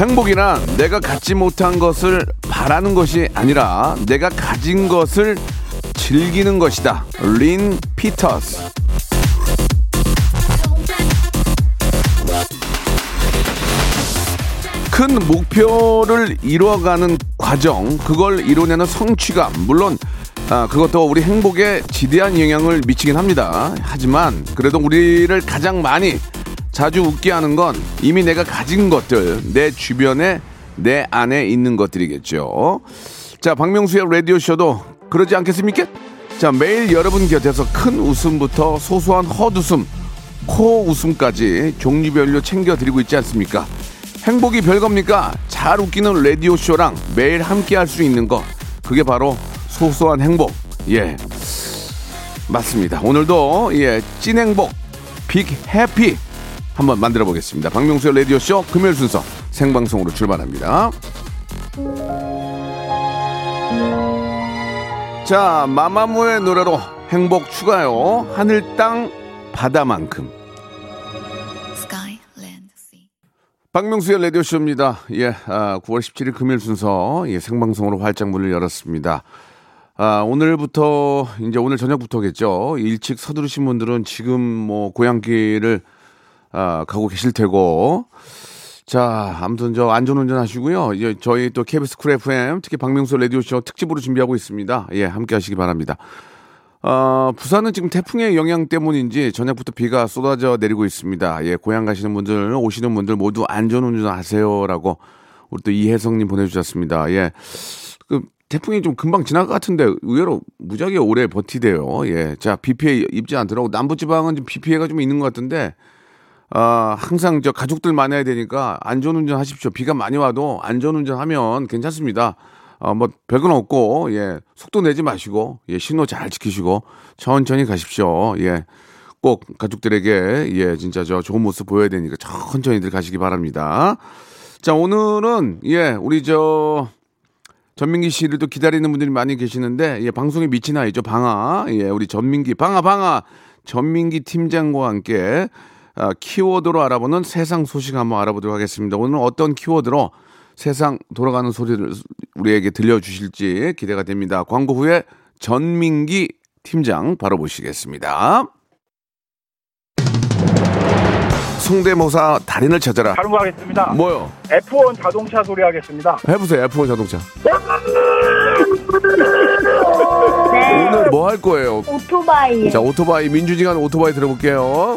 행복이란 내가 갖지 못한 것을 바라는 것이 아니라 내가 가진 것을 즐기는 것이다. 린 피터스. 큰 목표를 이루어가는 과정, 그걸 이뤄내는 성취감, 물론 아, 그것도 우리 행복에 지대한 영향을 미치긴 합니다. 하지만 그래도 우리를 가장 많이 자주 웃게 하는 건 이미 내가 가진 것들, 내 주변에 내 안에 있는 것들이겠죠. 자, 박명수의 라디오쇼도 그러지 않겠습니까? 자, 매일 여러분 곁에서 큰 웃음부터 소소한 헛웃음, 코 웃음까지 종류별로 챙겨드리고 있지 않습니까? 행복이 별겁니까? 잘 웃기는 라디오쇼랑 매일 함께 할 수 있는 것. 그게 바로 소소한 행복. 예. 맞습니다. 오늘도, 예, 찐 행복, 빅 해피 한번 만들어 보겠습니다. 박명수의 라디오쇼 금요일 순서 생방송으로 출발합니다. 자, 마마무의 노래로 행복 추가요. 하늘, 땅, 바다만큼. 박명수의 라디오쇼입니다. 예, 아, 9월 17일 금요일 순서 예, 생방송으로 활짝 문을 열었습니다. 아, 오늘부터 이제 오늘 저녁부터겠죠. 일찍 서두르신 분들은 지금 뭐 고향길을 아, 가고 계실 테고. 자, 아무튼 저 안전운전 하시고요. 이제 저희 또 KBS 쿨 FM 특히 박명수 라디오쇼 특집으로 준비하고 있습니다. 예, 함께 하시기 바랍니다. 어, 부산은 지금 태풍의 영향 때문인지 저녁부터 비가 쏟아져 내리고 있습니다. 예, 고향 가시는 분들, 오시는 분들 모두 안전운전 하세요라고 우리 또 이혜성님 보내주셨습니다. 예. 그 태풍이 좀 금방 지날 것 같은데 의외로 무지하게 오래 버티대요. 예. 자, 비 피해 입지 않더라고. 남부지방은 좀 비 피해가 좀 있는 것 같은데 아, 항상 저 가족들 만나야 되니까 안전운전 하십시오. 비가 많이 와도 안전운전 하면 괜찮습니다. 어, 뭐, 별건 없고, 예, 속도 내지 마시고, 예, 신호 잘 지키시고, 천천히 가십시오. 예, 꼭 가족들에게, 예, 진짜 저 좋은 모습 보여야 되니까 천천히들 가시기 바랍니다. 자, 오늘은, 예, 우리 저, 전민기 씨를 또 기다리는 분들이 많이 계시는데, 예, 방송에 미친 아이죠, 방아. 예, 우리 전민기, 방아, 방아. 전민기 팀장과 함께, 아, 키워드로 알아보는 세상 소식 한번 알아보도록 하겠습니다. 오늘 어떤 키워드로 세상 돌아가는 소리를 우리에게 들려주실지 기대가 됩니다. 광고 후에 전민기 팀장 바로 모시겠습니다. 성대모사 달인을 찾아라. 다른 거 하겠습니다. 뭐요? F1 자동차 소리 하겠습니다. 해보세요. F1 자동차. 네, 오늘 뭐 할 거예요? 오토바이. 자, 오토바이 민주지간 오토바이 들어볼게요.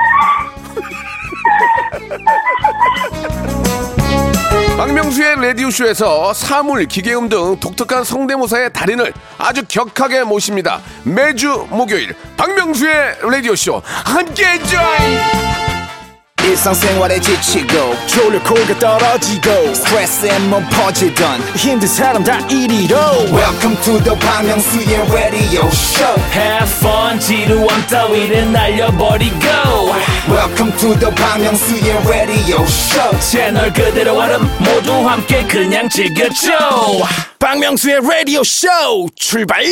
박명수의 라디오쇼에서 사물, 기계음 등 독특한 성대모사의 달인을 아주 격하게 모십니다. 매주 목요일 박명수의 라디오쇼 함께해 줘요. 일상생활에 지치고, 졸려 코가 떨어지고, 스트레스에 몸 퍼지던, 힘든 사람 다 이리로. welcome to the Bang Myung-soo's radio show Have fun 지루함 따위를 날려 to the Myung-soo's radio show. 채널 그대로 얼음 모두 함께 그냥 즐겨줘. 박명수의 radio show. 출발!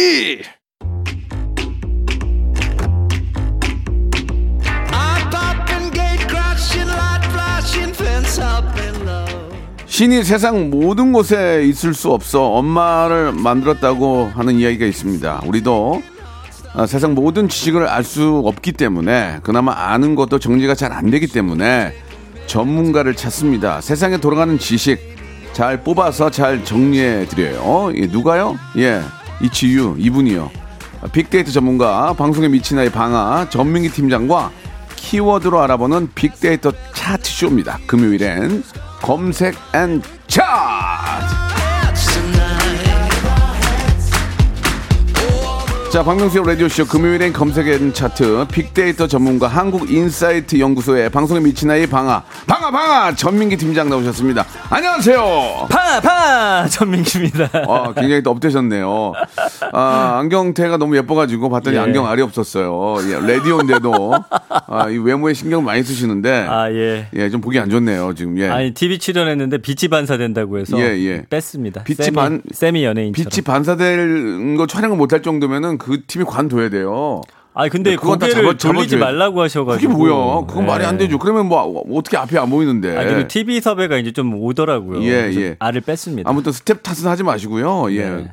신이 세상 모든 곳에 있을 수 없어 엄마를 만들었다고 하는 이야기가 있습니다. 우리도 아, 세상 모든 지식을 알 수 없기 때문에 그나마 아는 것도 정리가 잘 안 되기 때문에 전문가를 찾습니다. 세상에 돌아가는 지식 잘 뽑아서 잘 정리해 드려요. 예, 누가요? 예, 이치유 이분이요. 빅데이터 전문가 방송에 미친 아이 방아 전민기 팀장과 키워드로 알아보는 빅데이터 차트 쇼입니다. 금요일엔 검색 앤 차트. 자, 박명수의 라디오쇼 금요일엔 검색엔 차트 빅데이터 전문가 한국인사이트 연구소의 방송에 미친 아이 방아 방아 방아 전민기 팀장 나오셨습니다. 안녕하세요. 파! 파! 전민기입니다. 아, 굉장히 또 업되셨네요. 아, 안경테가 너무 예뻐가지고 봤더니 예. 안경 알이 없었어요. 예, 라디오인데도 아, 이 외모에 신경 많이 쓰시는데 아, 예. 예, 좀 보기 안 좋네요 지금. 예. 아니, TV 출연했는데 빛이 반사된다고 해서 예, 예. 뺐습니다. 빛이 세미, 반- 세미 연예인처럼. 빛이 반사될 거 촬영을 못할 정도면은 그 팀이 관둬야 돼요. 아니, 근데 다 고개를 돌리지. 말라고 그게 하셔가지고. 뭐야? 그건 말이 안 예. 되죠. 그러면 뭐 어떻게 앞이 안 보이는데. 아, 그리고 TV 섭외가 이제 좀 오더라고요. 예, 예. 알을 뺐습니다. 아무튼 스텝 탓은 하지 마시고요. 예. 네.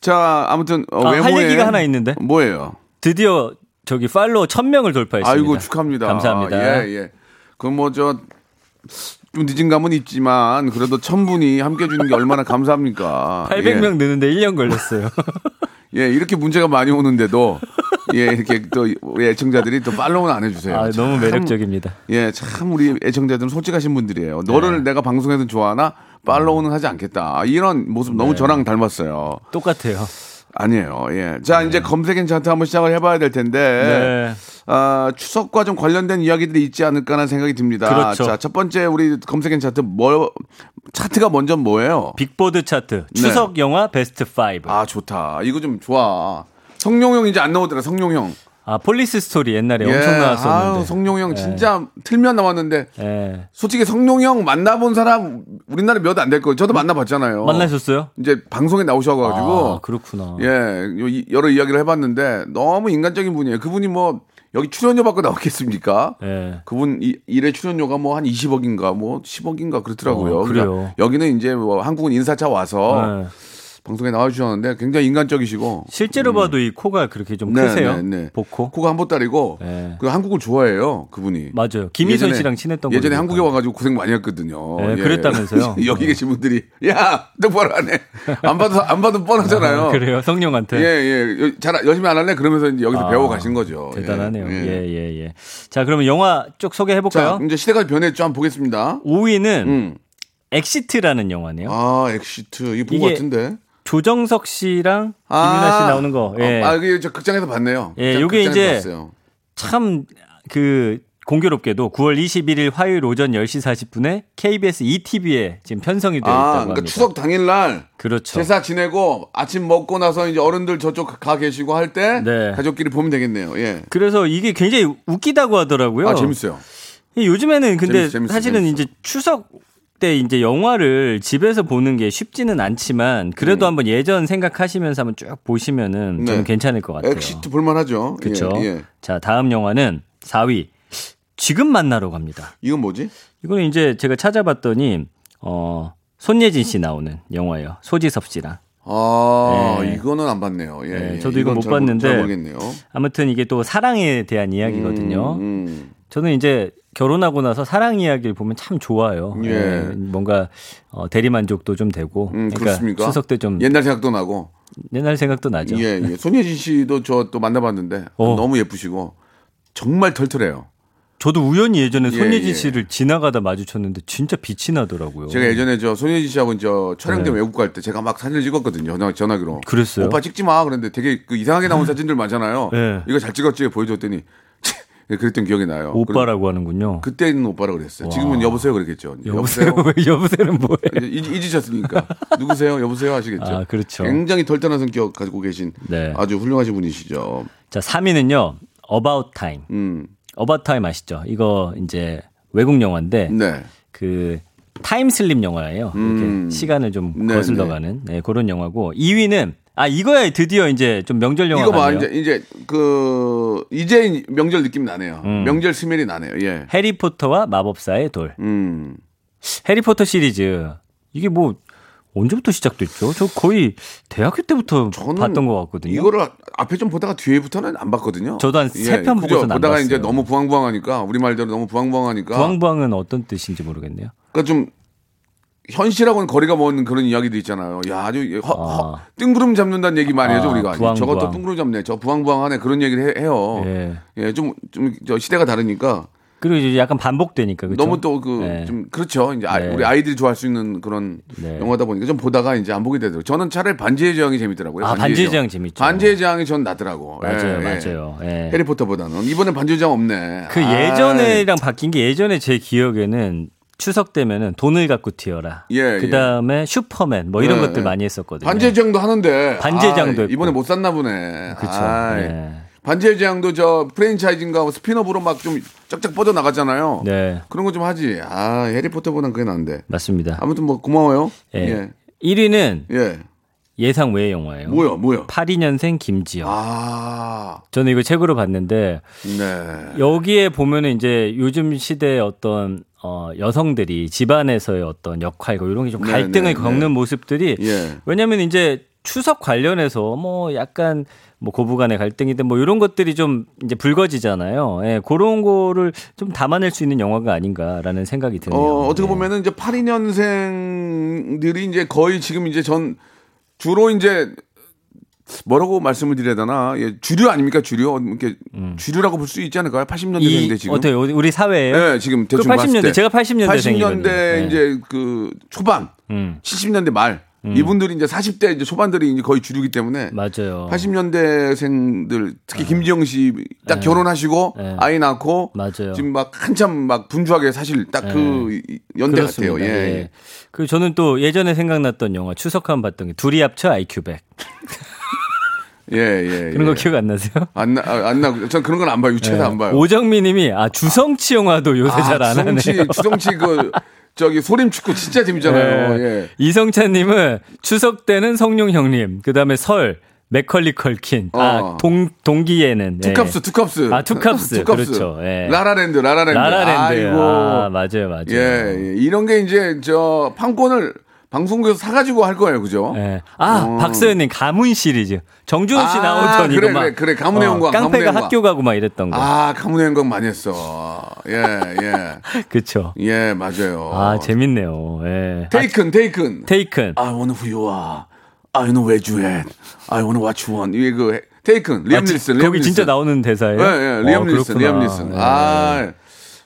자, 아무튼 어, 아, 할 외모에 얘기가 하나 있는데. 뭐예요? 드디어 저기 팔로워 1000명을 돌파했습니다. 아이고 축하합니다. 감사합니다. 예, 예. 그건 뭐저 좀 늦은 감은 있지만 그래도 천 분이 함께 해주는 게 얼마나 감사합니까? 800명 느는데 1년 걸렸어요. 예, 예, 이렇게 문제가 많이 오는데도 예, 이렇게 또 우리 애청자들이 또 팔로우는 안 해주세요. 아, 너무 참, 매력적입니다. 예, 참 우리 애청자들은 솔직하신 분들이에요. 너를 네. 내가 방송에서 좋아하나 팔로우는 하지 않겠다. 아, 이런 모습 너무 저랑 닮았어요. 똑같아요. 아니에요. 예. 자, 이제 검색 앤 차트 한번 시작을 해봐야 될 텐데. 네. 아, 추석과 좀 관련된 이야기들이 있지 않을까라는 생각이 듭니다. 그렇죠. 자, 첫 번째 우리 검색 앤 차트 뭐 차트가 먼저 뭐예요? 빌보드 차트 추석 영화 베스트 5. 아, 네. 아, 좋다. 이거 좀 좋아. 성룡형 이제 안 나오더라. 성룡형. 폴리스 스토리 옛날에 엄청 나왔었는데. 예. 아유, 성룡형 진짜 틀면 나왔는데 예. 솔직히 성룡형 만나본 사람 우리나라에 몇안 될 거예요. 저도 만나봤잖아요. 만나셨어요? 이제 방송에 나오셔가지고 아, 그렇구나. 예, 여러 이야기를 해봤는데 너무 인간적인 분이에요. 그분이 뭐 여기 출연료 받고 나왔겠습니까? 예. 그분 이, 일의 출연료가 뭐 한 20억인가 뭐 10억인가 그렇더라고요. 어, 그래요? 여기는 이제 뭐 한국은 인사차 와서 예. 방송에 나와주셨는데 굉장히 인간적이시고 실제로 봐도 이 코가 그렇게 좀 음. 네, 크세요. 네, 네. 복코. 코가 한 보따리고 네. 그 한국을 좋아해요. 그분이. 맞아요. 김희선 예전에- 씨랑 친했던 예전에 한국에 와가지고 고생 많이 했거든요. 네, 그랬다면서요? 여기 계신 분들이 야 똑바로 안 해. 안 봐도 안 봐도 뻔하잖아요. 아, 그래요. 성룡한테. 예, 예. 여- 잘, 열심히 안 할래? 그러면서 이제 여기서 아, 배워 가신 거죠. 대단하네요. 예, 예, 예. 예, 예. 자, 그러면 영화 쭉 소개해 자, 볼까요? 이제 시대가 변했죠. 한번 보겠습니다. 5위는 음. 엑시트라는 영화네요. 아, 엑시트. 이거 본것 같은데. 조정석 씨랑 임윤아 씨 나오는 거. 예. 아, 이게 저 극장에서 봤네요. 예, 요게 이제. 참 그 공교롭게도 9월 21일 화요일 오전 10시 40분에 KBS 2TV에 지금 편성이 되어 있다고 아, 합니다. 그러니까 추석 당일 날 그렇죠. 제사 지내고 아침 먹고 나서 이제 어른들 저쪽 가 계시고 할때 네. 가족끼리 보면 되겠네요. 예. 그래서 이게 굉장히 웃기다고 하더라고요. 아, 재밌어요. 이 요즘에는 근데 재밌어, 재밌어, 사실은 재밌어. 이제 추석 때 이제 영화를 집에서 보는 게 쉽지는 않지만 그래도 한번 예전 생각하시면서 한번 쭉 보시면은 음. 네. 좀 괜찮을 것 같아요. 엑시트 볼만하죠. 그렇죠. 예, 예. 자, 다음 영화는 4위. 지금 만나러 갑니다. 이건 뭐지? 이거는 이제 제가 찾아봤더니 어 손예진 씨 나오는 영화예요. 소지섭 씨랑. 아, 네. 이거는 안 봤네요. 예. 네, 예. 저도 이거 못 잘 봤는데 잘. 아무튼 이게 또 사랑에 대한 이야기거든요. 음, 음. 저는 이제 결혼하고 나서 사랑 이야기를 보면 참 좋아요. 예. 예, 뭔가 어, 대리 만족도 좀 되고. 음, 그러니까? 추석 때 좀 옛날 생각도 나고. 옛날 생각도 나죠. 예, 예. 손예진 씨도 저 또 만나봤는데 어. 너무 예쁘시고 정말 털털해요. 저도 우연히 예전에 예, 손예진 예. 씨를 지나가다 마주쳤는데 진짜 빛이 나더라고요. 제가 예전에 저 손예진 씨하고 저 촬영 때 네. 외국 갈 때 제가 막 사진을 찍었거든요. 전화, 전화기로. 그랬어요? 오빠 찍지 마. 그런데 되게 그 이상하게 나온 사진들 많잖아요. 네. 이거 잘 찍었지 보여줬더니 그랬던 기억이 나요. 오빠라고 하는군요. 그, 그때는 오빠라고 그랬어요. 지금은 여보세요 그랬겠죠. 여보세요? 여보세요는 뭐예요? 이제 잊- 잊으셨으니까 누구세요? 여보세요 하시겠죠. 아, 그렇죠. 굉장히 털털한 성격 가지고 계신 네. 아주 훌륭하신 분이시죠. 자, 3위는요. About Time. 음, About Time 아시죠? 이거 이제 외국 영화인데 네. 그 time slip 영화예요. 음. 이렇게 시간을 좀 네, 거슬러 가는 네, 그런 영화고 2위는 아 이거야 드디어 이제 좀 명절 영화 이거 봐. 이제 이제 그 이제 명절 느낌 나네요. 음. 명절 smell이 나네요. 예. 해리포터와 마법사의 돌. 음. 해리포터 시리즈 이게 뭐 언제부터 시작됐죠? 저 거의 대학교 때부터 봤던 것 같거든요. 이거를 앞에 좀 보다가 뒤에부터는 안 봤거든요. 저도 한 세편 그죠? 보고서는 안 보다가 봤어요. 이제 너무 부황부황하니까 우리 말대로 너무 부황부황하니까 부황부황은 어떤 뜻인지 모르겠네요. 그러니까 좀 현실하고는 거리가 먼 그런 이야기도 있잖아요. 야, 아주 허, 허, 아. 뜬구름 잡는다는 얘기 많이 하죠, 아, 우리가. 부항, 저것도 부항. 뜬구름 잡네. 저 부항부항하네. 그런 얘기를 해, 요 예. 예, 좀, 좀, 저 시대가 다르니까. 그리고 이제 약간 반복되니까 그렇죠? 너무 또 그, 네. 좀, 그렇죠. 이제 아- 네. 우리 아이들이 좋아할 수 있는 그런 네. 영화다 보니까 좀 보다가 이제 안 보게 되더라고요. 저는 차라리 반지의 제왕이 재밌더라고요. 아, 반지의 제왕 재밌죠. 반지의 제왕이 전 낫더라고. 맞아요, 예, 예. 맞아요. 예. 해리포터보다는. 이번엔 반지의 제왕 없네. 그. 예전에랑 바뀐 게 예전에 제 기억에는 추석 되면은 돈을 갖고 튀어라. 예, 그 다음에 슈퍼맨 뭐 이런 예, 것들 예. 많이 했었거든요. 반지의 제왕도 하는데. 반지의 제왕도 아. 이번에 못 샀나 보네. 아이. 예. 반지의 제왕도 저 프랜차이즈인가 스피너브로 막 좀 쫙쫙 뻗어 나갔잖아요. 네, 그런 거 좀 하지. 아, 해리포터보단 그게 나은데. 맞습니다. 아무튼 뭐 고마워요. 예. 예. 1위는 예. 예상 외의 영화예요. 뭐야, 뭐야. 82년생 김지영. 아, 저는 이거 책으로 봤는데 네. 여기에 보면은 이제 요즘 시대의 어떤 어, 여성들이 집안에서의 어떤 역할과 이런 게좀 네, 갈등을 네, 겪는 네. 모습들이 예. 왜냐면 이제 추석 관련해서 뭐 약간 뭐 고부간의 갈등이든 뭐 이런 것들이 좀 이제 불거지잖아요. 예, 그런 거를 좀 담아낼 수 있는 영화가 아닌가라는 생각이 드네요. 어, 어떻게 예. 보면은 이제 82년생들이 이제 거의 지금 이제 전 주로 이제 뭐라고 말씀을 드려야 되나? 예, 주류 아닙니까? 주류? 이렇게 주류라고 볼 수 있지 않을까요? 80년대생인데 이 지금. 어때요? 우리 사회에요? 네, 지금 그 대충 봤을 80년대 때. 제가 80년대 80년대 이제 그 초반, 음. 70년대 말 이분들이 이제 40대 이제 초반들이 이제 거의 주류기 때문에 맞아요. 80년대생들 특히 김지영 씨딱 결혼하시고 네. 아이 낳고 맞아요. 지금 막 한참 막 분주하게 사실 딱 그 연대 같아요. 예. 예. 그 저는 또 예전에 생각났던 영화 추석하면 봤던 게 둘이 합쳐 IQ100 예, 예. 그런 예. 거 기억 안 나세요? 안 나, 아, 안 나, 전 그런 건 안 봐요. 유체도 안 봐요. 네. 오정민님이 아 주성치 영화도 요새 아, 잘안 하네요. 주성치, 주성치 그, 저기 소림 축구 진짜 재밌잖아요. 네. 예. 이성찬님은 추석 때는 성룡 형님, 그 다음에 설 맥컬리 컬킨, 어. 아 동 동기에는 예. 투캅스, 투캅스. 아, 투캅스. 그렇죠. 예. 라라랜드, 라라랜드. 라라랜드. 아이고. 아 맞아요, 맞아요. 예, 예. 이런 게 이제 저 판권을 방송국에서 사가지고 할 거예요. 그죠? 예. 아, 어. 박서연님 가문 시리즈. 정준호 씨 아, 나오던 그래, 이거 막. 그래, 그래. 가문의 영광, 가문의 깡패가 영광. 학교 가고 막 이랬던 거. 아, 가문의 영광 많이 했어. 예, 예. 그쵸. 예, 맞아요. 아, 재밌네요. 예. 테이큰, 테이큰. 테이큰. I don't know who you are. I know where you at. I don't know what you want. 이게 그 테이큰, 리암 아, 지- 닐슨, 리암 거기 닐슨. 진짜 나오는 대사예요? 예, 예, 리암 어, 닐슨. 리암 닐슨. 예.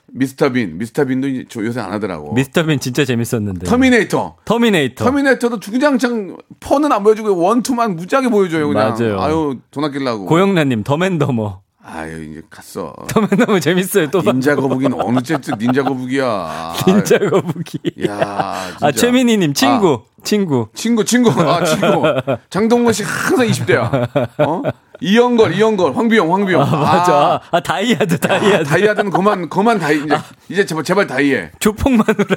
아, 미스터 빈, 미스터 빈도 이제 저 요새 안 하더라고. 미스터 빈 진짜 재밌었는데. 터미네이터. 터미네이터. 터미네이터도 주구장창 four는 안 보여주고 one two만 무지하게 보여줘요 그냥. 맞아요. 아유 돈 아끼려고. 고영란님 덤 앤 더머. 아유 이제 갔어. 덤 앤 더머 재밌어요. 또 닌자 거북이는 어느 째트 닌자 거북이야. 닌자 거북이. 야, 진짜. 아 최민희님 친구 친구. 친구 친구 아 친구. 장동건 씨 항상 20대야. 어? 이연걸 이연걸 황비홍 황비홍. 맞아. 아, 아, 다이하드 아, 다이하드. 다이하드는 그만 그만 다이 이제, 이제 제발 제발 다이해. 조폭 마누라.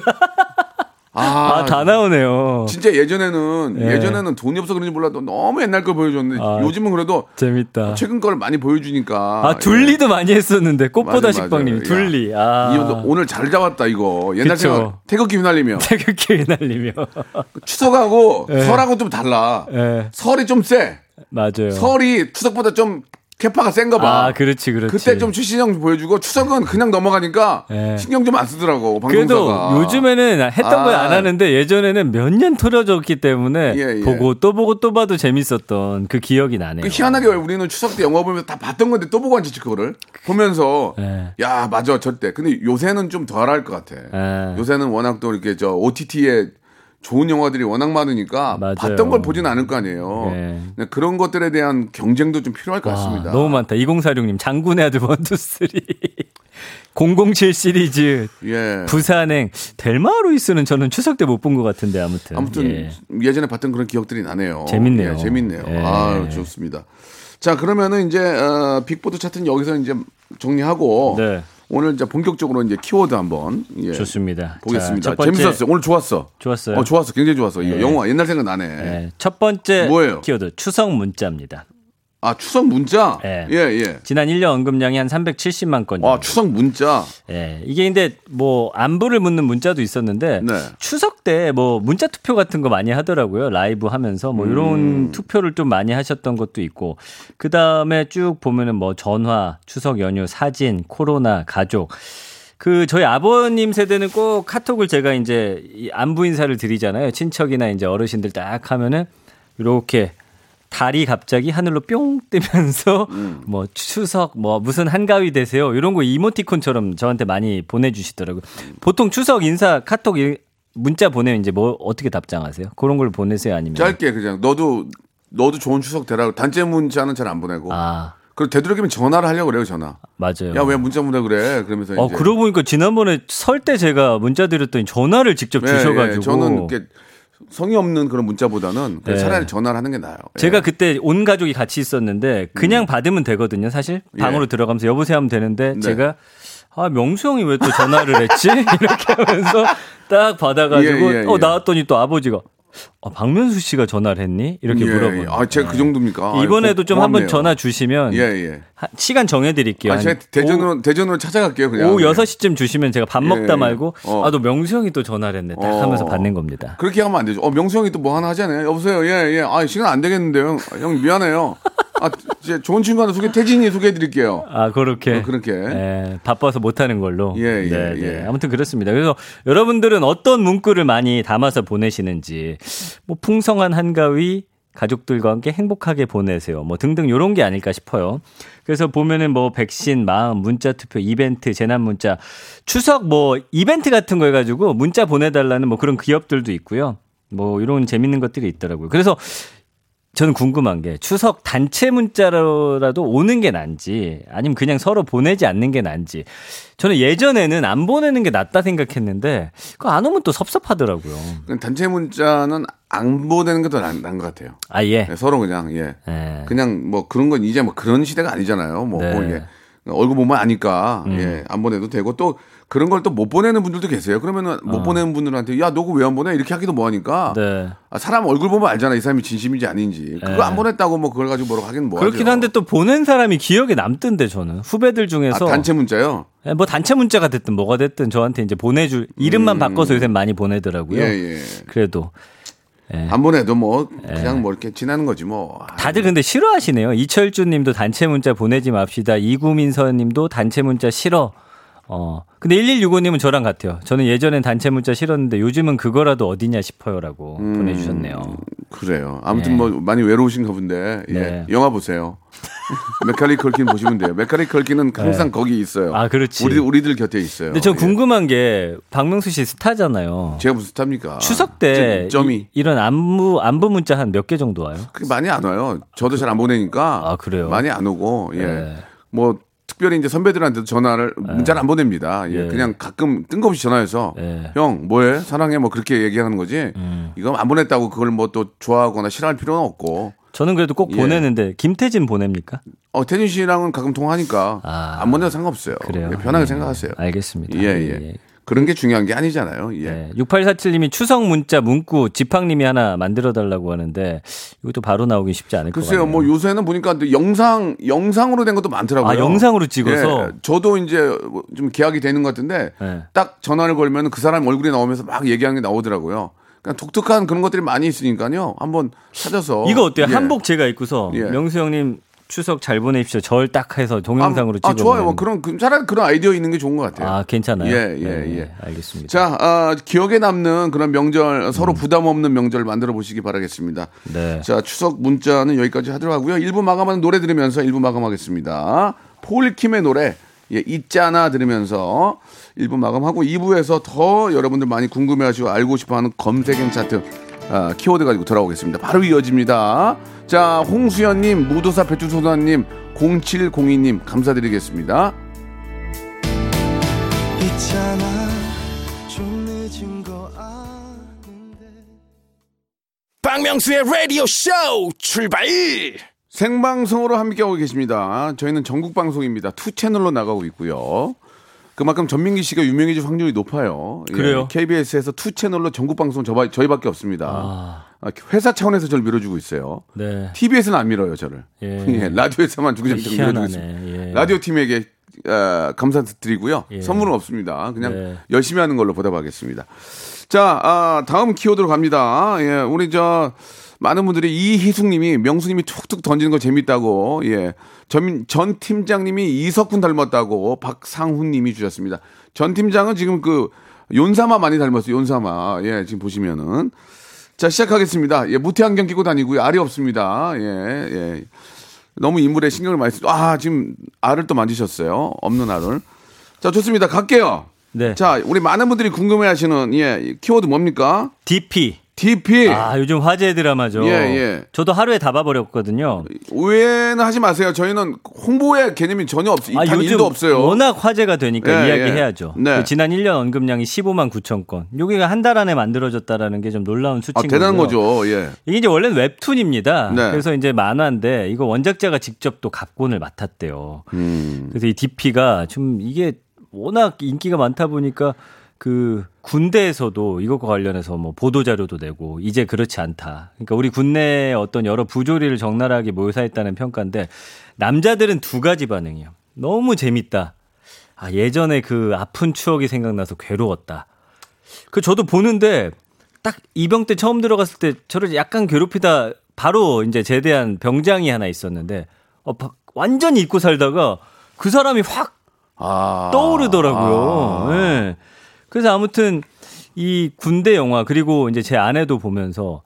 아, 아 다 나오네요. 진짜 예전에는 예. 예전에는 돈이 없어 그런지 몰라도 너무 옛날 걸 보여줬는데 아. 요즘은 그래도 재밌다. 최근 걸 많이 보여주니까. 아 둘리도 많이 했었는데 꽃보다 식빵님. 둘리. 아. 이 오늘 잘 잡았다 이거. 옛날. 생각 태극기 휘날리며 태극기 휘날리며. 추석하고 예. 설하고 좀 달라. 예 설이 좀 세. 맞아요. 설이 추석보다 좀 캐파가 센가 봐. 아 그렇지 그렇지. 그때 좀 출신형 보여주고 추석은 그냥 넘어가니까 예. 신경 좀 안 쓰더라고 그래도 방송사가. 요즘에는 했던 아. 거에 안 하는데 예전에는 몇 년 틀어졌기 때문에 예, 예. 보고 또 보고 또 봐도 재밌었던 그 기억이 나네요. 그 희한하게 우리는 추석 때 영화 보면서 다 봤던 건데 또 보고 앉지 그거를 보면서 예. 야 맞아 저때 근데 요새는 좀 덜 할 것 같아. 예. 요새는 워낙 또 이렇게 저 OTT에 좋은 영화들이 워낙 많으니까 맞아요. 봤던 걸 보지는 않을 거 아니에요. 예. 그냥 그런 것들에 대한 경쟁도 좀 필요할 것 와, 같습니다. 너무 많다. 2046님 장군의 아들 one two three 007 시리즈 예. 부산행 델마 루이스는 저는 추석 때 못 본 것 같은데 아무튼 아무튼 예. 예. 전에 봤던 그런 기억들이 나네요. 재밌네요. 예, 재밌네요. 예. 아 좋습니다. 자 그러면은 이제 어, 빅보드 차트는 여기서 이제 정리하고 네. 오늘 이제 본격적으로 이제 키워드 한번 예, 좋습니다. 보겠습니다. 자, 첫 번째 재밌었어요. 오늘 좋았어. 좋았어요. 어, 좋았어. 굉장히 좋았어. 이거 예. 영화 옛날 생각 나네. 예, 첫 번째 뭐예요? 키워드 추석 문자입니다. 아 추석 문자. 예. 예 예. 지난 1년 언급량이 한 370만 건. 와. 추석 문자. 예, 이게 근데 뭐 안부를 묻는 문자도 있었는데 네. 추석 때 뭐 문자 투표 같은 거 많이 하더라고요. 라이브 하면서 뭐 이런 음. 투표를 좀 많이 하셨던 것도 있고 그 다음에 쭉 보면은 뭐 전화, 추석 연휴, 사진, 코로나, 가족. 그 저희 아버님 세대는 꼭 카톡을 제가 이제 이 안부 인사를 드리잖아요. 친척이나 이제 어르신들 딱 하면은 이렇게 달이 갑자기 하늘로 뿅 뜨면서 뭐 추석 뭐 무슨 한가위 되세요 이런 거 이모티콘처럼 저한테 많이 보내주시더라고요. 보통 추석 인사 카톡 이- 문자 보내면 이제 뭐 어떻게 답장하세요? 그런 걸 보내세요 아니면 짧게 그냥 너도 너도 좋은 추석 되라고 단체 문자는 잘 안 보내고. 아 그리고 되도록이면 전화를 하려고 그래요 전화. 맞아요. 야 왜 문자 보내 그래? 그러면서 어 이제 그러고 보니까 지난번에 설 때 제가 문자 드렸더니 전화를 직접 예, 주셔가지고 예, 저는 이렇게 성의 없는 그런 문자보다는 네. 차라리 전화를 하는 게 나아요. 예. 제가 그때 온 가족이 같이 있었는데 그냥 받으면 되거든요, 사실. 방으로 예. 들어가면서 여보세요 하면 되는데 네. 제가 아, 명수 형이 왜 또 전화를 했지? 이렇게 하면서 딱 받아가지고 예, 예, 어, 예. 나왔더니 또 아버지가 어, 박명수 씨가 전화를 했니? 이렇게 예, 물어보는 예. 아, 제가 그 정도입니까? 아, 이번에도 고- 좀 한번 고맙네요. 전화 주시면 예, 예. 한- 시간 정해 드릴게요. 아, 제가 한 대전으로 대전으로 찾아갈게요, 그냥. 오후 예. 6시쯤 주시면 제가 밥 예, 먹다 예. 말고 어. 아, 너 명수 형이 또 전화를 했네. 딱 어. 하면서 받는 겁니다. 그렇게 하면 안 되죠. 어, 명수 형이 또 뭐 하나 하잖아요. 여보세요. 예, 예. 아, 시간 안 되겠는데요. 형 미안해요. 아, 이제 좋은 친구 하나 소개, 태진이 소개해 드릴게요. 아, 그렇게. 어, 그렇게. 예, 바빠서 못하는 걸로. 예, 예, 네, 예. 네. 아무튼 그렇습니다. 그래서 여러분들은 어떤 문구를 많이 담아서 보내시는지, 뭐, 풍성한 한가위, 가족들과 함께 행복하게 보내세요. 뭐 등등 요런 게 아닐까 싶어요. 그래서 보면은 뭐 백신, 마음, 문자 투표, 이벤트, 재난 문자, 추석 뭐 이벤트 같은 거 해가지고 문자 보내달라는 뭐 그런 기업들도 있고요. 뭐 이런 재밌는 것들이 있더라고요. 그래서 저는 궁금한 게 추석 단체 문자로라도 오는 게 난지 아니면 그냥 서로 보내지 않는 게 난지 저는 예전에는 안 보내는 게 낫다 생각했는데 그거 안 오면 또 섭섭하더라고요. 단체 문자는 안 보내는 게 더 나은 것 같아요. 아 예. 네, 서로 그냥, 예. 예. 그냥 뭐 그런 건 이제 뭐 그런 시대가 아니잖아요. 뭐, 네. 음. 뭐 이게 얼굴 보면 아니까 예, 안 보내도 되고 또 그런 걸 또 못 보내는 분들도 계세요. 그러면은 못 보내는 분들한테 야 너가 왜안 보내 이렇게 하기도 뭐하니까 어. 네. 아, 사람 얼굴 보면 알잖아 이 사람이 진심인지 아닌지 그거 네. 안 보냈다고 뭐 그걸 가지고 뭐라고 하긴 뭐하죠. 그렇긴 한데 또 보낸 사람이 기억에 남던데 저는 후배들 아, 중에서 단체 문자요. 예, 뭐 단체 문자가 됐든 뭐가 됐든 저한테 이제 보내줄 이름만 바꿔서 요새 많이 보내더라고요. 음. 예, 예. 그래도 예. 안 보내도 뭐 그냥 뭐 이렇게 지나는 거지 뭐. 아, 다들 근데 싫어하시네요. 이철주 님도 단체 문자 보내지 맙시다. 이구민서 님도 단체 문자 싫어. 어. 근데 1165님은 저랑 같아요. 저는 예전엔 단체 문자 싫었는데 요즘은 그거라도 어디냐 싶어요라고 음. 보내주셨네요. 그래요. 아무튼 뭐 많이 외로우신가 본데 예. 네. 영화 보세요. 맥컬리 컬킨 보시면 돼요. 맥컬리 컬킨은 항상 거기 있어요. 아, 그렇지. 우리 우리들 곁에 있어요. 근데 저 예. 궁금한 게 박명수 씨 스타잖아요. 제가 무슨 스타입니까? 추석 때 점- 점이 이, 런 안부 안부 문자 한 몇 개 정도 와요? 그게 많이 안 와요. 저도 잘안 보내니까. 아, 그래요? 많이 안 오고 예. 네. 뭐 특별히 이제 선배들한테도 전화를 문자를 안 보냅니다. 예. 예. 그냥 가끔 뜬금없이 전화해서 예. 형 뭐해 사랑해 뭐 그렇게 얘기하는 거지. 음. 이거 안 보냈다고 그걸 뭐 또 좋아하거나 싫어할 필요는 없고. 저는 그래도 꼭 예. 보내는데 김태진 보냅니까? 어 태진 씨랑은 가끔 통화하니까 아, 안 보내도 상관없어요. 그래요. 예, 편하게 예. 생각하세요. 알겠습니다. 예, 예. 그런 게 중요한 게 아니잖아요. 예. 네. 6847님이 추석 문자 문구 지팡님이 하나 만들어 달라고 하는데 이것도 바로 나오긴 쉽지 않을 것 글쎄요, 같아요. 뭐 요새는 보니까 또 영상 영상으로 된 것도 많더라고요. 아, 영상으로 찍어서? 예, 저도 이제 좀 계약이 되는 것 같은데 네. 딱 전화를 걸면 그 사람 얼굴이 나오면서 막 얘기하는 게 나오더라고요. 그냥 독특한 그런 것들이 많이 있으니까요. 한번 찾아서 이거 어때요? 예. 한복 제가 입고서 예. 명수 형님 추석 잘 보내십시오. 절 딱 해서 동영상으로 아, 찍어. 아, 좋아요. 뭐 그런 그- 차라리 그런 아이디어 있는 게 좋은 것 같아요. 아, 괜찮아요. 예, 예, 네, 예. 알겠습니다. 자, 아, 기억에 남는 그런 명절 음. 서로 부담 없는 명절 만들어 보시기 바라겠습니다. 네. 자, 추석 문자는 여기까지 하도록 하고요. 1부 마감하는 노래 들으면서 1부 마감하겠습니다. 폴킴의 노래 예, 있잖아 들으면서 1부 마감하고 2부에서 더 여러분들 많이 궁금해하시고 알고 싶어하는 검색행 차트 아, 키워드 가지고 돌아오겠습니다. 바로 이어집니다. 자, 홍수연님, 무도사 배추소다님, 0702님 감사드리겠습니다. 박명수의 라디오 쇼 출발 생방송으로 함께하고 계십니다. 저희는 전국 방송입니다. two 채널로 나가고 있고요. 그만큼 전민기 씨가 유명해질 확률이 높아요. 예, 그래요? KBS에서 two 채널로 전국 방송 저, 저희밖에 없습니다. 아. 아, 회사 차원에서 저를 밀어주고 있어요. 네. TV에서는 안 밀어요, 저를. 예. 예, 라디오에서만 주구장창 밀어주고 희한하네. 있습니다. 예. 라디오 팀에게 어, 감사드리고요. 예. 선물은 없습니다. 그냥 네. 열심히 하는 걸로 보답하겠습니다. 자, 아, 다음 키워드로 갑니다. 예, 우리 저 많은 분들이 이희숙님이 명수님이 툭툭 던지는 거 재밌다고 예. 전, 전 팀장님이 이석훈 닮았다고 박상훈님이 주셨습니다. 전 팀장은 지금 그 윤사마 많이 닮았어요. 윤사마. 예, 지금 보시면은. 자, 시작하겠습니다. 예, 무태 안경 끼고 다니고요. 알이 없습니다. 예, 예. 너무 인물에 신경을 많이 쓰. 아, 지금 알을 또 만지셨어요. 없는 알을. 자, 좋습니다. 갈게요. 네. 자, 우리 많은 분들이 궁금해 하시는 예, 키워드 뭡니까? DP. DP. 아, 요즘 화제 드라마죠. 예, 예. 저도 하루에 다 봐버렸거든요. 오해는 하지 마세요. 저희는 홍보의 개념이 전혀 없어요. 아, 단 요즘 1도 없어요. 워낙 화제가 되니까 예, 이야기해야죠. 예. 네. 그 지난 1년 언급량이 15만 9천 건. 여기가 한달 안에 만들어졌다라는 게 좀 놀라운 아, 수치인 대단한 거고요. 거죠. 예. 이게 이제 원래는 웹툰입니다. 네. 그래서 이제 만화인데 이거 원작자가 직접 또 각본을 맡았대요. 음. 그래서 이 DP가 좀 이게 워낙 인기가 많다 보니까 그 군대에서도 이것과 관련해서 뭐 보도 자료도 내고 이제 그렇지 않다. 그러니까 우리 군내의 어떤 여러 부조리를 적나라하게 묘사했다는 평가인데 남자들은 두 가지 반응이에요. 너무 재밌다. 아, 예전에 그 아픈 추억이 생각나서 괴로웠다. 그 저도 보는데 딱 이병 때 처음 들어갔을 때 저를 약간 괴롭히다 바로 이제 제대한 병장이 하나 있었는데 어, 바- 완전히 잊고 살다가 그 사람이 확 아. 떠오르더라고요. 예. 그래서 아무튼 이 군대 영화 그리고 이제 제 아내도 보면서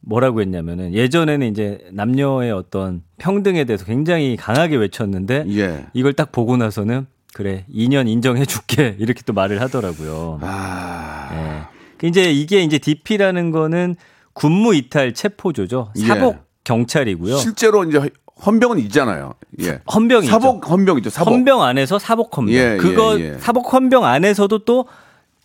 뭐라고 했냐면은 예전에는 이제 남녀의 어떤 평등에 대해서 굉장히 강하게 외쳤는데 예. 이걸 딱 보고 나서는 그래 2년 인정해 줄게 이렇게 또 말을 하더라고요. 아. 예. 그 이제 이게 이제 DP라는 거는 군무 이탈 체포조죠. 예. 사복 경찰이고요. 실제로 이제 헌병은 있잖아요. 예. 헌병이 사복 헌병이죠. 사복. 헌병 안에서 사복 헌병. 예, 그거 예, 예. 사복 헌병 안에서도 또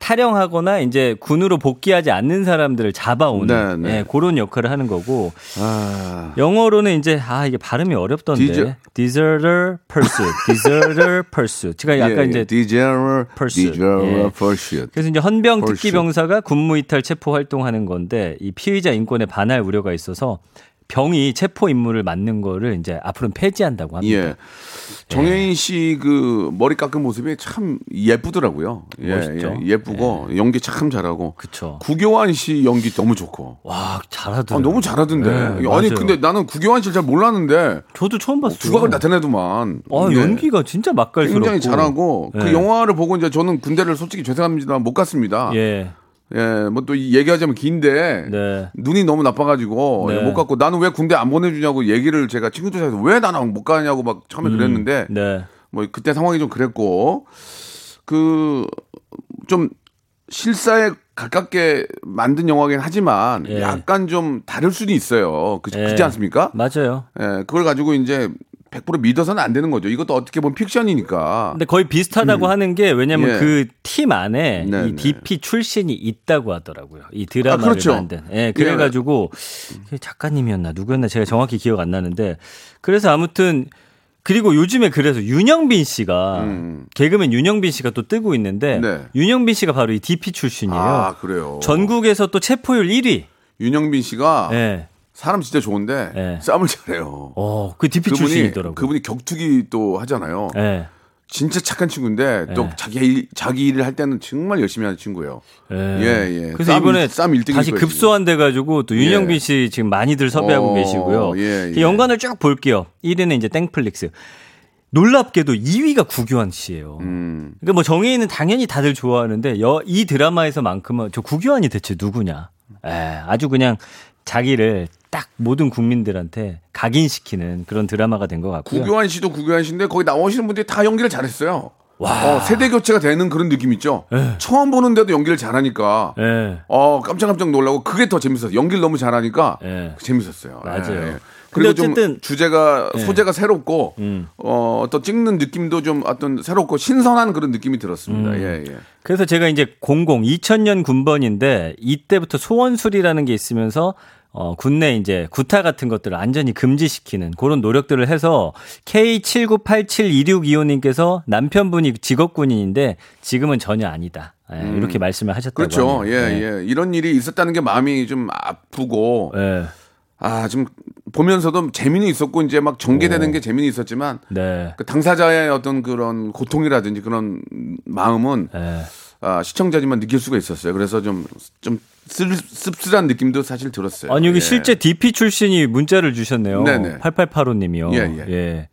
탈영하거나 이제 군으로 복귀하지 않는 사람들을 잡아오는 네, 네. 예, 그런 역할을 하는 거고 아. 영어로는 이제 아 이게 발음이 어렵던데 deser- deserter pursuit, deserter pursuit. 제가 약간 예, 이제 예. deserter pursuit. deserter 예. pursuit. 그래서 이제 헌병 특기 pursuit. 병사가 군무 이탈 체포 활동하는 건데 이 피의자 인권에 반할 우려가 있어서 병이 체포 임무를 맡는 거를 이제 앞으로는 폐지한다고 합니다. 예. 정혜인 씨 그 머리 깎은 모습이 참 예쁘더라고요. 예, 멋있죠. 예, 예쁘고 연기 참 잘하고. 그쵸. 구교환 씨 연기 너무 좋고. 와 아, 잘하더라고요. 너무 잘하던데. 네, 아니 맞아요. 근데 나는 구교환 씨를 잘 몰랐는데 저도 처음 봤어요. 두각을 나타내더만. 아, 예. 연기가 진짜 맛깔스럽고 굉장히 잘하고 그 네. 영화를 보고 이제 저는 군대를 솔직히 죄송합니다 못 갔습니다. 예, 예. 뭐 또 얘기하자면 긴데 네. 눈이 너무 나빠가지고 네. 못 갔고 나는 왜 군대 안 보내주냐고 얘기를 제가 친구들 사이에서 왜 나는 못 가냐고 막 처음에 그랬는데 네. 뭐 그때 상황이 좀 그랬고 그 좀 실사에 가깝게 만든 영화긴 하지만 예. 약간 좀 다를 수도 있어요. 그, 예. 그렇지 않습니까? 맞아요. 예, 그걸 가지고 이제 100% 믿어서는 안 되는 거죠. 이것도 어떻게 보면 픽션이니까. 근데 거의 비슷하다고 하는 게 왜냐면 예. 그팀 안에 네, 이 네. DP 출신이 있다고 하더라고요. 이 드라마를 아, 그렇죠. 만든. 예, 그래 가지고 작가님이었나 누구였나 제가 정확히 기억 안 나는데 그래서 아무튼 그리고 요즘에 그래서 윤영빈 씨가 음. 개그맨 윤영빈 씨가 또 뜨고 있는데 네. 윤영빈 씨가 바로 이 DP 출신이에요. 아, 그래요. 전국에서 또 체포율 1위. 윤영빈 씨가 예. 사람 진짜 좋은데 네. 싸움을 잘해요. 어, 그 DP 그분이 출신이더라고요. 그분이 격투기 또 하잖아요. 예. 진짜 착한 친구인데 또 네. 자기 일, 자기 일을 할 때는 정말 열심히 하는 친구예요. 예. 예, 예. 그래서 싸움 이번에 일- 싸움 1등일 다시 거예요, 급소한 돼 가지고 또 윤영빈 예. 씨 지금 많이들 섭외하고 어, 계시고요. 예, 예. 연관을 쭉 볼게요. 1위는 이제 땡플릭스. 놀랍게도 2위가 구교환 씨예요. 음. 그러니까 뭐 정혜인은 당연히 다들 좋아하는데 여, 이 드라마에서만큼은 저 구교환이 대체 누구냐? 에, 아주 그냥 자기를 딱 모든 국민들한테 각인시키는 그런 드라마가 된 것 같고요. 구교환 씨도 구교환 씨인데 거기 나오시는 분들이 다 연기를 잘했어요. 어, 세대 교체가 되는 그런 느낌 있죠. 네. 처음 보는데도 연기를 잘하니까 예. 어 깜짝깜짝 놀라고 그게 더 재밌었어요. 연기를 너무 잘하니까 예. 재밌었어요. 맞아요. 예. 그리고 좀 어쨌든- 주제가 예. 소재가 새롭고 음. 어 어떤 찍는 느낌도 좀 어떤 새롭고 신선한 그런 느낌이 들었습니다. 음. 예 예. 그래서 제가 이제 00 2000년 군번인데 이때부터 소원술이라는 게 있으면서 어, 군내 이제 구타 같은 것들을 완전히 금지시키는 그런 노력들을 해서 K79872625님께서 남편분이 직업군인인데 지금은 전혀 아니다. 예, 이렇게 말씀을 하셨다고 음. 그렇죠. 하네요. 예, 예. 예. 이런 일이 있었다는 게 마음이 좀 아프고 예. 아, 좀 보면서도 재미는 있었고 이제 막 전개되는 게 재미는 있었지만 네. 그 당사자의 어떤 그런 고통이라든지 그런 마음은 예. 아, 시청자지만 느낄 수가 있었어요. 그래서 좀, 좀 쓸, 씁쓸한 느낌도 사실 들었어요. 아니 여기 예. 실제 DP 출신이 문자를 주셨네요. 네네. 8885님이요. 예, 예. 예.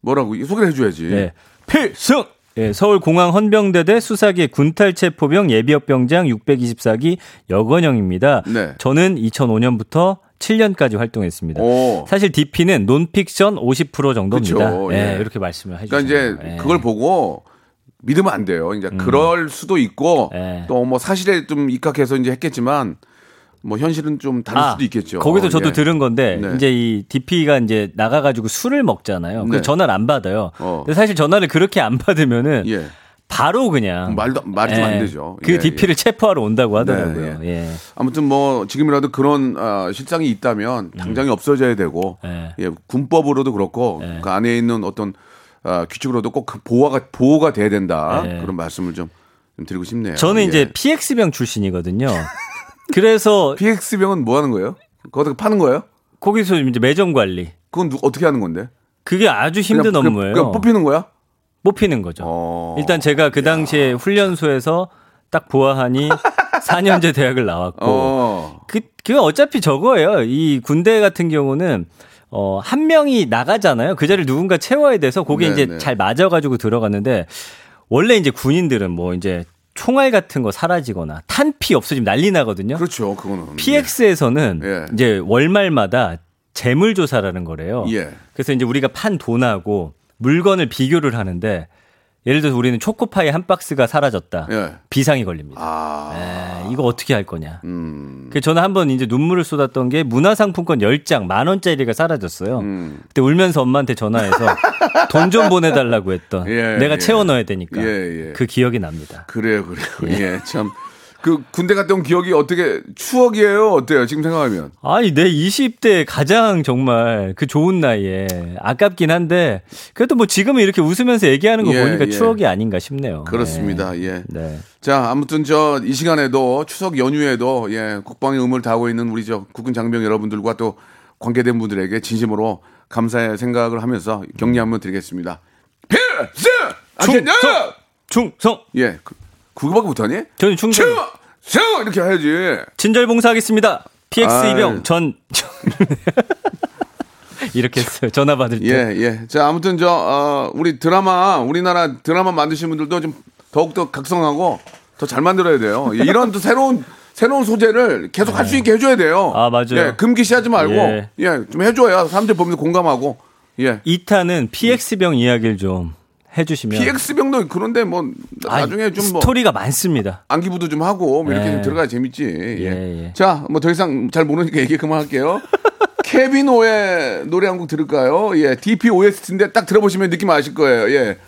뭐라고 소개를 해줘야지. 예. 필승 예, 서울공항 헌병대대 수사기 군탈체포병 예비역병장 624기 여건영입니다. 네. 저는 2005년부터 7년까지 활동했습니다. 오. 사실 DP는 논픽션 50% 정도입니다. 그쵸, 예, 예. 이렇게 말씀을 그러니까 해주셨어요. 이제 예. 그걸 보고 믿으면 안 돼요. 이제 그럴 수도 있고 예. 또뭐 사실에 좀 입각해서 이제 했겠지만 뭐 현실은 좀 다를 수도 있겠죠. 거기서 저도 예. 들은 건데 네. 이제 이 DP가 이제 나가가지고 술을 먹잖아요. 그 네. 전화를 안 받아요. 어. 근데 사실 전화를 그렇게 안 받으면은 예. 바로 그냥 말도 말이 좀안 예, 되죠. 그 예, DP를 체포하러 온다고 하더라고요. 네, 예. 아무튼 뭐 지금이라도 그런 아, 실상이 있다면 당장에 없어져야 되고 예. 예, 군법으로도 그렇고 예. 그 안에 있는 어떤 아, 규칙으로도 꼭그 보호가 보호가 돼야 된다 예. 그런 말씀을 좀, 좀 드리고 싶네요. 저는 예. 이제 PX병 출신이거든요. 그래서 PX 병은 뭐 하는 거예요? 거기서 파는 거예요? 거기서 이제 매점 관리. 그건 누, 어떻게 하는 건데? 그게 아주 힘든 그냥, 업무예요. 그냥 뽑히는 거야? 뽑히는 거죠. 어. 일단 제가 그 당시에 훈련소에서 딱 보아하니 4년제 대학을 나왔고 어. 그, 그 어차피 저거예요. 이 군대 같은 경우는 어, 한 명이 나가잖아요. 그 자리를 누군가 채워야 돼서 그게 네, 이제 네. 잘 맞아가지고 들어갔는데 원래 이제 군인들은 뭐 이제 총알 같은 거 사라지거나 탄피 없어지면 난리 나거든요. 그렇죠. 그거는. PX에서는 예. 이제 월말마다 재물 조사라는 거래요. 예. 그래서 이제 우리가 판 돈하고 물건을 비교를 하는데 예를 들어서 우리는 초코파이 한 박스가 사라졌다. 예. 비상이 걸립니다. 아. 에, 이거 어떻게 할 거냐. 음. 그 저는 한번 이제 눈물을 쏟았던 게 문화상품권 10장 만 원짜리가 사라졌어요. 음. 그때 울면서 엄마한테 전화해서 돈 좀 보내달라고 했던 예, 내가 예. 채워 넣어야 되니까 예, 예. 그 기억이 납니다. 그래요, 그래요. 예, 참. 그 군대 갔다 온 기억이 어떻게 추억이에요? 어때요? 지금 생각하면. 아니 내 20대 가장 정말 그 좋은 나이에 아깝긴 한데 그래도 뭐 지금은 이렇게 웃으면서 얘기하는 거 예, 보니까 예. 추억이 아닌가 싶네요. 그렇습니다. 네. 예. 네. 자, 아무튼 저 이 시간에도 추석 연휴에도 예, 국방의 의무를 다하고 있는 우리 저 국군 장병 여러분들과 또 관계된 분들에게 진심으로 감사의 생각을 하면서 격려 한번 드리겠습니다. 필승! 아시냐? 충성. 예. 그, 그거밖에 못하니? 저는 충성. 충성! 이렇게 해야지. 친절 봉사하겠습니다. PX 아이. 이병 전 이렇게 했어요. 전화 받을 때. 예, 예. 자, 아무튼 저, 어, 우리 드라마, 우리나라 드라마 만드신 분들도 좀 더욱더 각성하고 더 잘 만들어야 돼요. 예, 이런 또 새로운, 새로운 소재를 계속 할 수 있게 해줘야 돼요. 아, 맞아요. 예, 금기시하지 말고, 예. 예. 좀 해줘야 사람들 보면서 공감하고, 예. 2탄은 PX병 이야기를 좀 해주시면 PX병도 그런데 뭐, 나중에 좀 뭐, 스토리가 많습니다. 안기부도 좀 하고, 뭐 이렇게 예. 좀 들어가야 재밌지. 예. 예, 예. 자, 뭐 더 이상 잘 모르니까 얘기 그만할게요. 케빈 오의 노래 한 곡 들을까요? 예, DP OST인데 딱 들어보시면 느낌 아실 거예요. 예.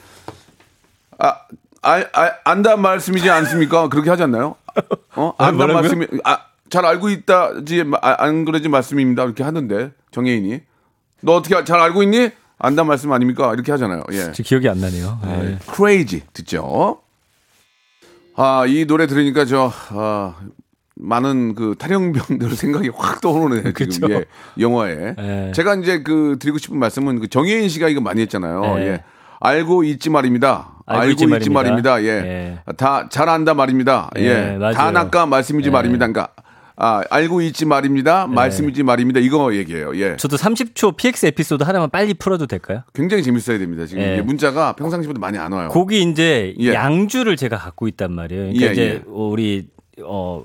아, 아, 아 안다 말씀이지 않습니까? 그렇게 하지 않나요? 어? 아, 안다? 말씀이, 아, 잘 알고 있다지, 아, 안 그러지 말씀입니다. 이렇게 하던데, 정혜인이. 너 어떻게 잘 알고 있니? 안다 말씀 아닙니까? 이렇게 하잖아요. 예. 저 기억이 안 나네요. 예. 크레이지 듣죠. 아, 이 노래 들으니까 저 아, 많은 그 탈영병들 생각이 확 떠오르네요. 지금 예, 영화에. 예. 제가 이제 그 드리고 싶은 말씀은 그 정혜인 씨가 이거 많이 했잖아요. 예. 예. 알고 있지 말입니다. 알고 알고, 있지 말입니다. 말입니다. 예. 예. 다 잘 안다 말입니다. 예. 다 낚아 말씀이지 예. 말입니다. 그러니까 아, 알고 있지 말입니다. 말씀이지 말입니다. 이거 얘기해요. 예. 저도 30초 PX 에피소드 하나만 빨리 풀어도 될까요? 굉장히 재밌어야 됩니다. 지금 예. 문자가 평상시보다 많이 안 와요. 곡이 이제 예. 양주를 제가 갖고 있단 말이에요. 그러니까 예, 이제 예. 우리 어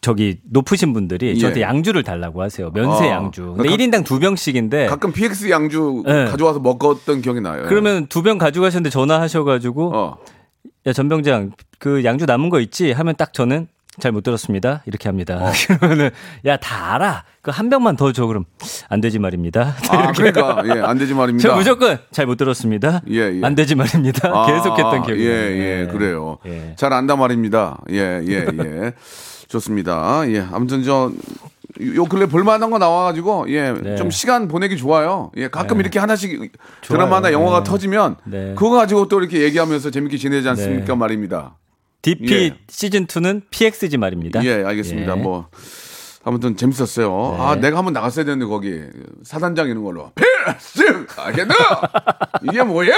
저기 높으신 분들이 저한테 예. 양주를 달라고 하세요. 면세 아. 양주. 근데 각- 1인당 두 병씩인데 가끔 PX 양주 예. 가져와서 먹었던 기억이 나요. 그러면 두 병 가져가셨는데 전화하셔 가지고 어. 야 전병장 그 양주 남은 거 있지? 하면 딱 저는 잘 못 들었습니다. 이렇게 합니다. 그러면은 야 다 알아. 그 한 병만 더 줘 그럼 안 되지 말입니다. 아, 그러니까 예, 안 되지 말입니다. 저 무조건 잘 못 들었습니다. 예, 예. 안 되지 말입니다. 아, 계속했던 기억이 예, 나요. 예, 그래요. 예. 잘 안다 말입니다. 예, 예, 예. 좋습니다. 예, 아무튼 저, 요 근래 볼만한 거 나와가지고, 예, 네. 좀 시간 보내기 좋아요. 예, 가끔 네. 이렇게 하나씩. 드라마나 영화가 네. 터지면, 네. 그거 가지고 또 이렇게 얘기하면서 재밌게 지내지 않습니까 네. 말입니다. DP 예. 시즌 2는 PXG 말입니다. 예, 알겠습니다. 예. 뭐, 아무튼 재밌었어요. 아, 내가 한번 나갔어야 되는데, 거기. 사단장 이런 걸로. 필승! 알겠나? 이게 뭐야?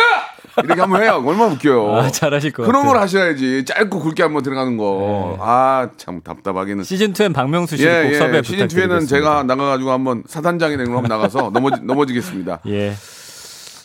이렇게 한번 해요. 얼마나 웃겨요. 아, 잘하실 것 그런 같아요. 걸 하셔야지. 짧고 굵게 한번 들어가는 거. 아, 참 답답하기는. 시즌 2엔 박명수 씨를 예, 꼭 섭외 예. 시즌 2에는 부탁드리겠습니다. 제가 나가 가지고 한번 사단장이 된 걸로 한번 나가서 넘어지, 넘어지겠습니다. 예.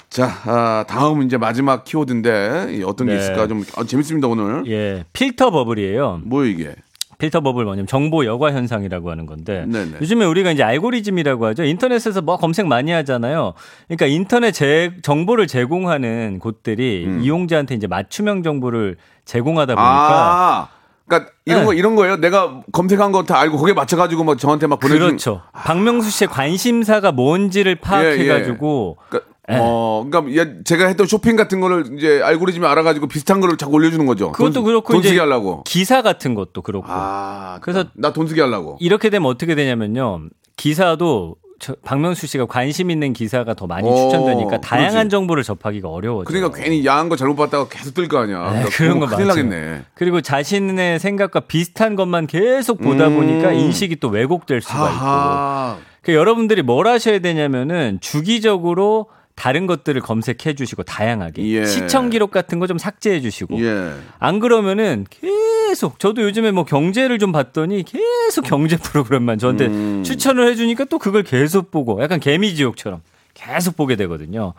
자, 아, 다음 이제 마지막 키워드인데 이 어떤 게 네. 있을까 좀 아, 재밌습니다 오늘. 예, 필터 버블이에요. 뭐 이게? 필터 버블 뭐냐면 정보 여과 현상이라고 하는 건데 네네. 요즘에 우리가 이제 알고리즘이라고 하죠. 인터넷에서 뭐 검색 많이 하잖아요. 그러니까 인터넷 제, 정보를 제공하는 곳들이 음. 이용자한테 이제 맞춤형 정보를 제공하다 보니까 아, 그러니까 이런 네. 거 이런 거예요. 내가 검색한 거 다 알고 거기에 맞춰 가지고 막 저한테 막 보내 주는. 그렇죠. 박명수 씨의 관심사가 뭔지를 파악해 가지고 그러니까, 예. 어, 그러니까 얘- 제가 했던 쇼핑 같은 거를 이제 알고리즘이 알아가지고 비슷한 거를 자꾸 올려주는 거죠. 그것도 돈, 그렇고 돈 쓰게 하려고. 기사 같은 것도 그렇고 아, 그래서 나 돈 쓰게 하려고. 이렇게 되면 어떻게 되냐면요. 기사도 저- 박명수 씨가 관심 있는 기사가 더 많이 어, 추천되니까 다양한 그러지. 정보를 접하기가 어려워져요. 그러니까 괜히 야한 거 잘못 봤다가 계속 뜰 거 아니야. 네, 그러니까 그런 거 큰일. 나겠네. 그리고 자신의 생각과 비슷한 것만 계속 보다 음. 보니까 인식이 또 왜곡될 수가 있고. 하하. 그 여러분들이 뭘 하셔야 되냐면은 주기적으로 다른 것들을 검색해 주시고 다양하게 예. 시청 기록 같은 거 좀 삭제해 주시고 예. 안 그러면은 계속 저도 요즘에 뭐 경제를 좀 봤더니 계속 경제 프로그램만 저한테 음. 추천을 해 주니까 또 그걸 계속 보고 약간 개미 지옥처럼 계속 보게 되거든요.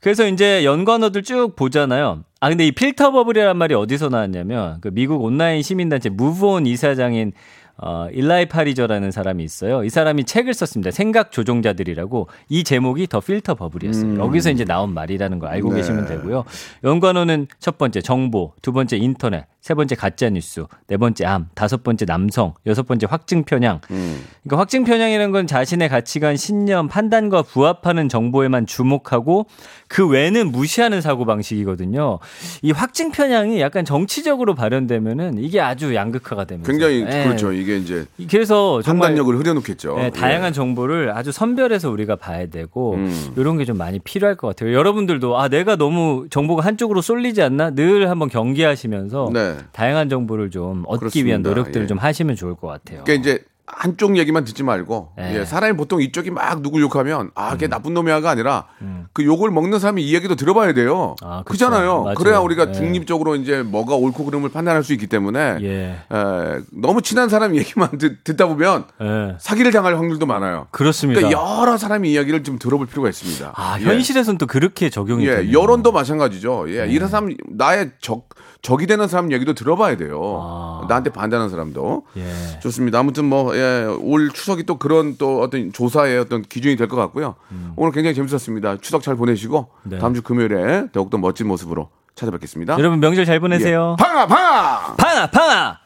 그래서 이제 연관어들 쭉 보잖아요. 아 근데 이 필터 버블이라는 말이 어디서 나왔냐면 그 미국 온라인 시민단체 무브온 이사장인 어, 일라이 파리저라는 사람이 있어요. 이 사람이 책을 썼습니다. 생각 조종자들이라고 이 제목이 더 필터 버블이었어요. 여기서 이제 나온 말이라는 걸 알고 네. 계시면 되고요. 연관어는 첫 번째 정보, 두 번째 인터넷, 세 번째 가짜 뉴스, 네 번째 암, 다섯 번째 남성, 여섯 번째 확증 편향. 그러니까 확증 편향이라는 건 자신의 가치관, 신념, 판단과 부합하는 정보에만 주목하고 그 외는 무시하는 사고 방식이거든요. 이 확증 편향이 약간 정치적으로 발현되면은 이게 아주 양극화가 됩니다. 굉장히 예. 그렇죠. 이게 이제 그래서 판단력을 흐려놓겠죠. 네, 다양한 예. 정보를 아주 선별해서 우리가 봐야 되고 음. 이런 게 좀 많이 필요할 것 같아요. 여러분들도 아 내가 너무 정보가 한쪽으로 쏠리지 않나 늘 한번 경계하시면서 네. 다양한 정보를 좀 얻기 위한 그렇습니다. 노력들을 예. 좀 하시면 좋을 것 같아요. 그러니까 이제 한쪽 얘기만 듣지 말고 네. 예, 사람이 보통 이쪽이 막 누굴 욕하면 아, 음. 걔 나쁜 놈이야가 아니라 그 욕을 먹는 사람이 이야기도 들어봐야 돼요. 아, 그쵸. 그잖아요. 맞아요. 그래야 우리가 네. 중립적으로 이제 뭐가 옳고 그름을 판단할 수 있기 때문에 예. 에, 너무 친한 사람 얘기만 듣, 듣다 보면 예. 사기를 당할 확률도 많아요. 그렇습니다. 그러니까 여러 사람의 이야기를 좀 들어볼 필요가 있습니다. 아, 예. 현실에서는 또 그렇게 적용이 예, 되네요. 여론도 마찬가지죠. 예, 이런 사람 나의 적 적이 되는 사람 얘기도 들어봐야 돼요. 아. 나한테 반대하는 사람도. 예. 좋습니다. 아무튼 뭐, 예, 올 추석이 또 그런 또 어떤 조사의 어떤 기준이 될 것 같고요. 오늘 굉장히 재밌었습니다. 추석 잘 보내시고 음. 네. 다음 주 금요일에 더욱더 멋진 모습으로 찾아뵙겠습니다. 여러분 명절 잘 보내세요. 예. 방아, 방아! 팡아 팡아.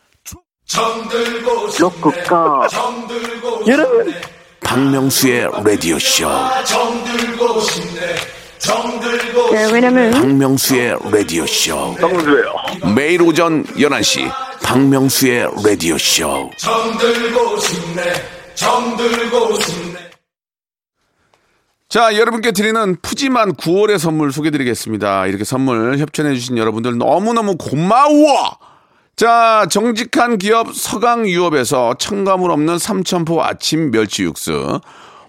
여러분 박명수의 라디오쇼. 네, 왜냐면 박명수의 라디오 쇼. 박명수예요. 매일 오전 11시. 박명수의 라디오쇼. 자, 여러분께 드리는 푸짐한 9월의 선물 소개드리겠습니다. 이렇게 선물 협찬해주신 여러분들 너무너무 고마워! 자, 정직한 기업 서강유업에서 첨가물 없는 삼천포 아침 멸치 육수.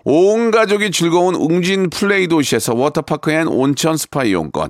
온 가족이 즐거운 웅진 플레이 도시에서 워터파크 and 온천 스파 이용권.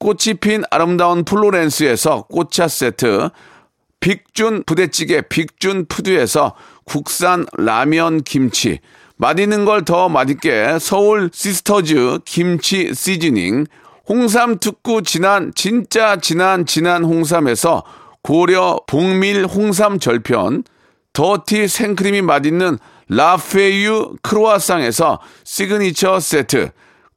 꽃이 핀 아름다운 플로렌스에서 꽃차 세트, 빅준 부대찌개 빅준 푸드에서 국산 라면 김치, 맛있는 걸 더 맛있게 서울 시스터즈 김치 시즈닝, 홍삼 특구 진한 진짜 진한 진한 홍삼에서 고려 봉밀 홍삼 절편, 더티 생크림이 맛있는 라페유 크로아상에서 시그니처 세트,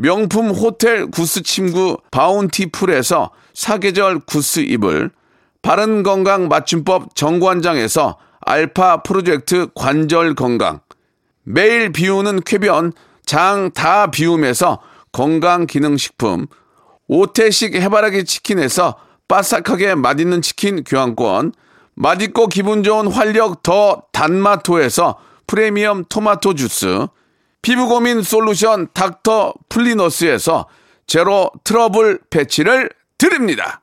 명품 호텔 goose 침구 바운티풀에서 사계절 goose 이불, 바른 건강 맞춤법 정관장에서 알파 프로젝트 관절 건강, 매일 비우는 쾌변 장 다 비움에서 건강 기능 식품, 오태식 해바라기 치킨에서 바삭하게 맛있는 치킨 교환권, 맛있고 기분 좋은 활력 더 단마토에서 프리미엄 토마토 주스, 피부 고민 솔루션 닥터 플리너스에서 제로 트러블 패치를 드립니다.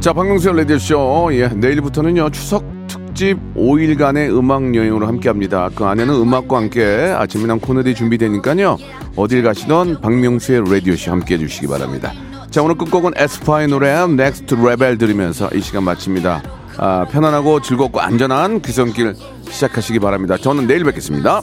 자, 박명수의 라디오쇼. 예, 내일부터는요, 추석 특집 5일간의 음악 여행으로 함께 합니다. 그 안에는 음악과 함께 아침이랑 코너들이 준비되니까요, 어딜 가시던 박명수의 라디오쇼 함께 해 주시기 바랍니다. 자, 오늘 끝곡은 에스파의 노래 Next Level 들으면서 이 시간 마칩니다. 아, 편안하고 즐겁고 안전한 귀성길 시작하시기 바랍니다. 저는 내일 뵙겠습니다.